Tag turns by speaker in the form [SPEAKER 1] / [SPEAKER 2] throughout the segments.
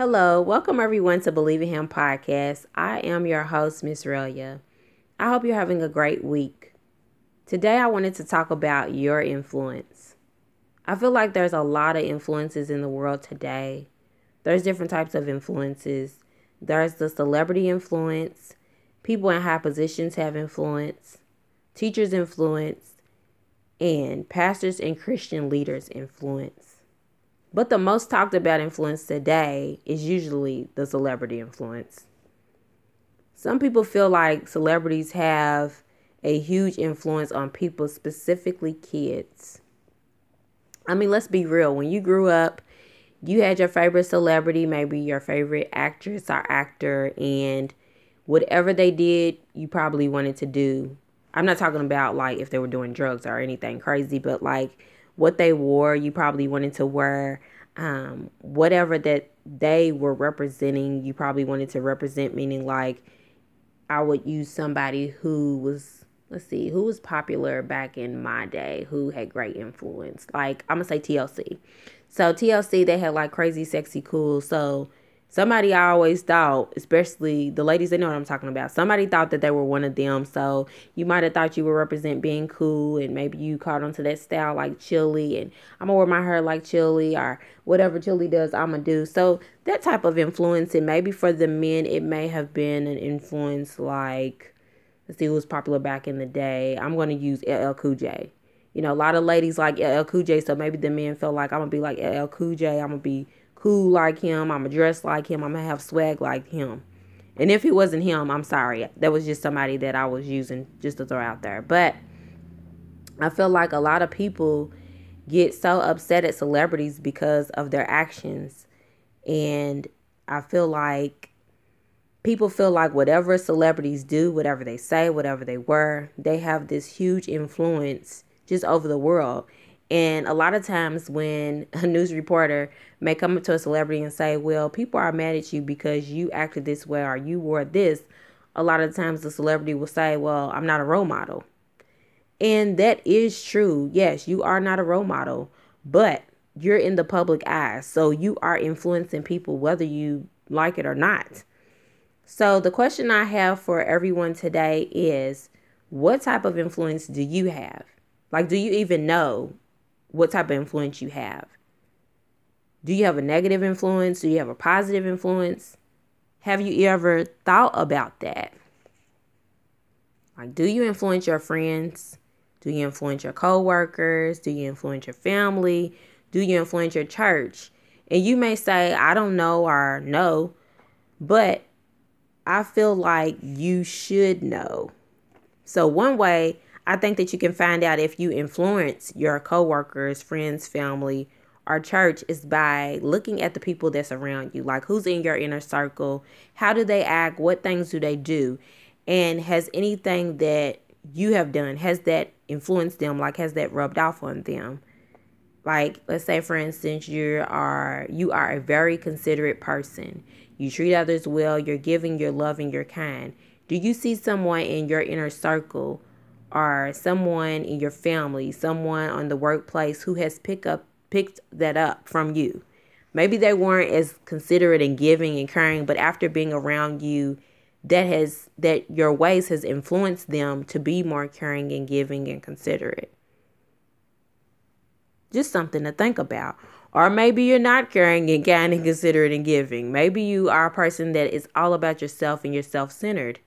[SPEAKER 1] Hello, welcome everyone to Believe in Him podcast. I am your host, Miss Relia. I hope you're having a great week. Today, I wanted to talk about your influence. I feel like there's a lot of influences in the world today. There's different types of influences. There's the celebrity influence, people in high positions have influence, teachers influence, and pastors and Christian leaders influence. But the most talked about influence today is usually the celebrity influence. Some people feel like celebrities have a huge influence on people, specifically kids. I mean, let's be real. When you grew up, you had your favorite celebrity, maybe your favorite actress or actor, and whatever they did, you probably wanted to do. I'm not talking about like if they were doing drugs or anything crazy, but like what they wore, you probably wanted to wear um, whatever that they were representing, you probably wanted to represent, meaning like I would use somebody who was, let's see, who was popular back in my day, who had great influence. Like, I'm gonna say TLC. So, TLC, they had like crazy, sexy, cool. So, somebody I always thought, especially the ladies, they know what I'm talking about. Somebody thought that they were one of them. So you might have thought you would represent being cool and maybe you caught onto that style like Chilli and I'm gonna wear my hair like Chilli or whatever Chilli does, I'm gonna do. So that type of influence and maybe for the men it may have been an influence like let's see who was popular back in the day. I'm gonna use LL Cool J. You know, a lot of ladies like LL Cool J, so maybe the men felt like I'm gonna be like LL Cool J, I'm gonna be cool like him. I'm going to dress like him. I'm going to have swag like him. And if it wasn't him, I'm sorry. That was just somebody that I was using just to throw out there. But I feel like a lot of people get so upset at celebrities because of their actions. And I feel like people feel like whatever celebrities do, whatever they say, whatever they were, they have this huge influence just over the world. And a lot of times, when a news reporter may come up to a celebrity and say, Well, people are mad at you because you acted this way or you wore this, a lot of times the celebrity will say, Well, I'm not a role model. And that is true. Yes, you are not a role model, but you're in the public eye. So you are influencing people whether you like it or not. So the question I have for everyone today is what type of influence do you have? Like, do you even know what type of influence you have. Do you have a negative influence? Do you have a positive influence? Have you ever thought about that? Like, do you influence your friends? Do you influence your coworkers? Do you influence your family? Do you influence your church? And you may say, I don't know or no, but I feel like you should know. So, one way I think that you can find out if you influence your coworkers, friends, family, or church is by looking at the people that's around you. Like who's in your inner circle? How do they act? What things do they do? And has anything that you have done, has that influenced them? Like has that rubbed off on them? Like let's say for instance you are you are a very considerate person. You treat others well, you're giving, you're loving, you're kind. Do you see someone in your inner circle or someone in your family, someone on the workplace who has pick up picked that up from you. Maybe they weren't as considerate and giving and caring, but after being around you, that has that your ways has influenced them to be more caring and giving and considerate. Just something to think about. Or maybe you're not caring and kind and considerate and giving. Maybe you are a person that is all about yourself and you're self centered.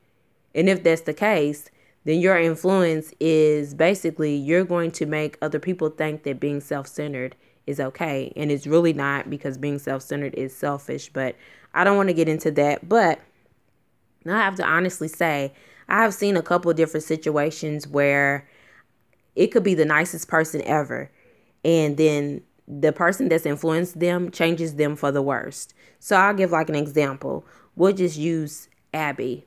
[SPEAKER 1] And if that's the case, then your influence is basically you're going to make other people think that being self centered is okay. And it's really not because being self centered is selfish. But I don't want to get into that. But I have to honestly say, I have seen a couple different situations where it could be the nicest person ever. And then the person that's influenced them changes them for the worst. So I'll give like an example. We'll just use Abby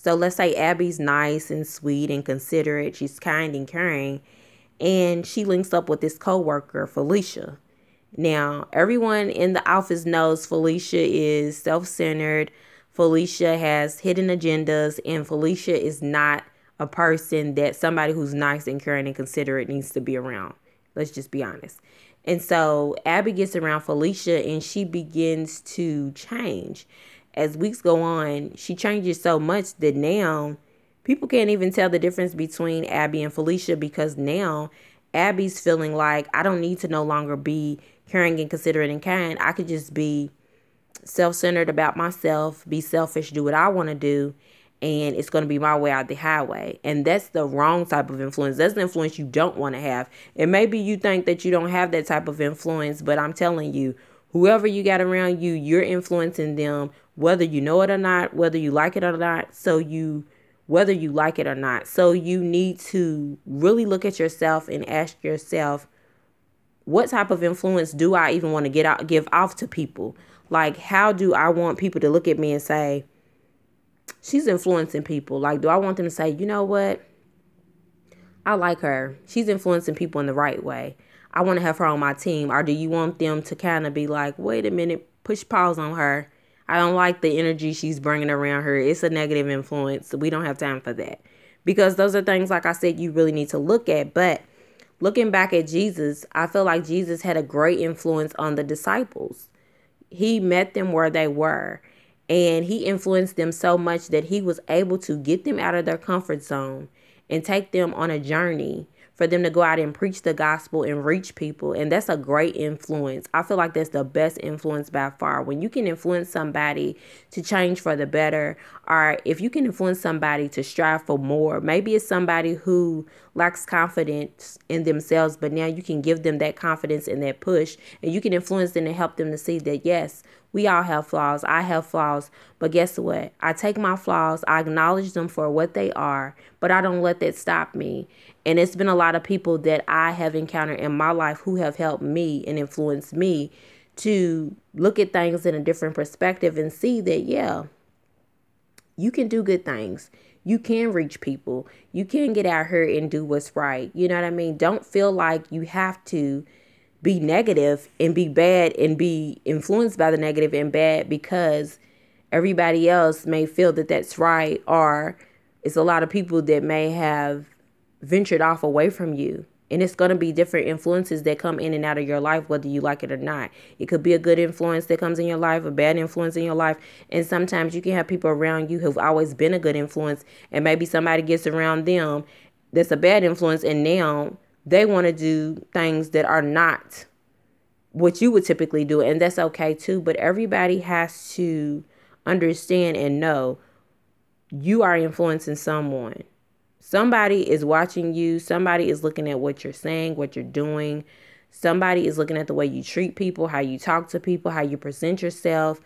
[SPEAKER 1] so let's say Abby's nice and sweet and considerate, she's kind and caring, and she links up with this coworker, Felicia. Now, everyone in the office knows Felicia is self-centered. Felicia has hidden agendas and Felicia is not a person that somebody who's nice and caring and considerate needs to be around. Let's just be honest. And so Abby gets around Felicia and she begins to change. As weeks go on, she changes so much that now people can't even tell the difference between Abby and Felicia because now Abby's feeling like I don't need to no longer be caring and considerate and kind. I could just be self centered about myself, be selfish, do what I want to do, and it's going to be my way out the highway. And that's the wrong type of influence. That's the influence you don't want to have. And maybe you think that you don't have that type of influence, but I'm telling you, whoever you got around you, you're influencing them, whether you know it or not, whether you like it or not. So you whether you like it or not. So you need to really look at yourself and ask yourself, what type of influence do I even want to get out give off to people? Like how do I want people to look at me and say, she's influencing people. Like, do I want them to say, you know what? I like her. She's influencing people in the right way. I want to have her on my team. Or do you want them to kind of be like, wait a minute, push pause on her. I don't like the energy she's bringing around her. It's a negative influence. We don't have time for that. Because those are things, like I said, you really need to look at. But looking back at Jesus, I feel like Jesus had a great influence on the disciples. He met them where they were. And he influenced them so much that he was able to get them out of their comfort zone and take them on a journey for them to go out and preach the gospel and reach people. And that's a great influence. I feel like that's the best influence by far. When you can influence somebody to change for the better, or if you can influence somebody to strive for more, maybe it's somebody who lacks confidence in themselves, but now you can give them that confidence and that push, and you can influence them and help them to see that, yes, we all have flaws. I have flaws. But guess what? I take my flaws, I acknowledge them for what they are, but I don't let that stop me. And it's been a lot of people that I have encountered in my life who have helped me and influenced me to look at things in a different perspective and see that, yeah, you can do good things. You can reach people. You can get out here and do what's right. You know what I mean? Don't feel like you have to be negative and be bad and be influenced by the negative and bad because everybody else may feel that that's right or it's a lot of people that may have ventured off away from you and it's going to be different influences that come in and out of your life whether you like it or not. It could be a good influence that comes in your life a bad influence in your life. And sometimes you can have people around you who've always been a good influence and maybe somebody gets around them that's a bad influence and now they want to do things that are not what you would typically do and that's okay too. But everybody has to understand and know you are influencing someone somebody is watching you somebody is looking at what you're saying what you're doing somebody is looking at the way you treat people how you talk to people how you present yourself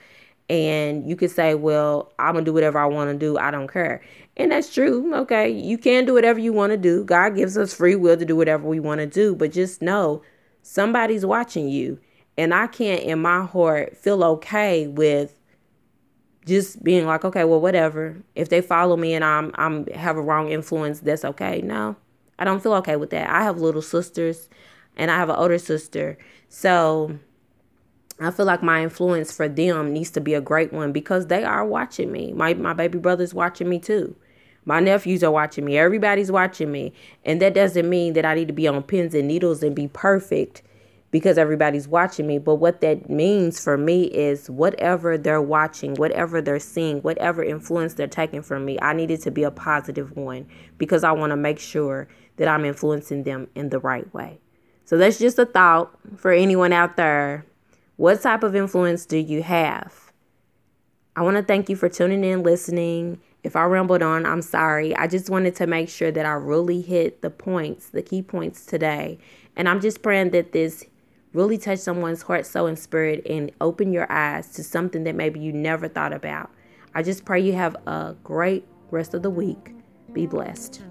[SPEAKER 1] and you could say well i'm gonna do whatever i want to do i don't care and that's true. Okay. You can do whatever you want to do. God gives us free will to do whatever we want to do. But just know somebody's watching you. And I can't, in my heart, feel okay with just being like, okay, well, whatever. If they follow me and I'm I'm have a wrong influence, that's okay. No, I don't feel okay with that. I have little sisters, and I have an older sister, so I feel like my influence for them needs to be a great one because they are watching me. My my baby brother's watching me too. My nephews are watching me. Everybody's watching me. And that doesn't mean that I need to be on pins and needles and be perfect because everybody's watching me. But what that means for me is whatever they're watching, whatever they're seeing, whatever influence they're taking from me, I need it to be a positive one because I want to make sure that I'm influencing them in the right way. So that's just a thought for anyone out there. What type of influence do you have? I want to thank you for tuning in, listening. If I rambled on, I'm sorry. I just wanted to make sure that I really hit the points, the key points today. And I'm just praying that this really touch someone's heart, soul, and spirit and open your eyes to something that maybe you never thought about. I just pray you have a great rest of the week. Be blessed.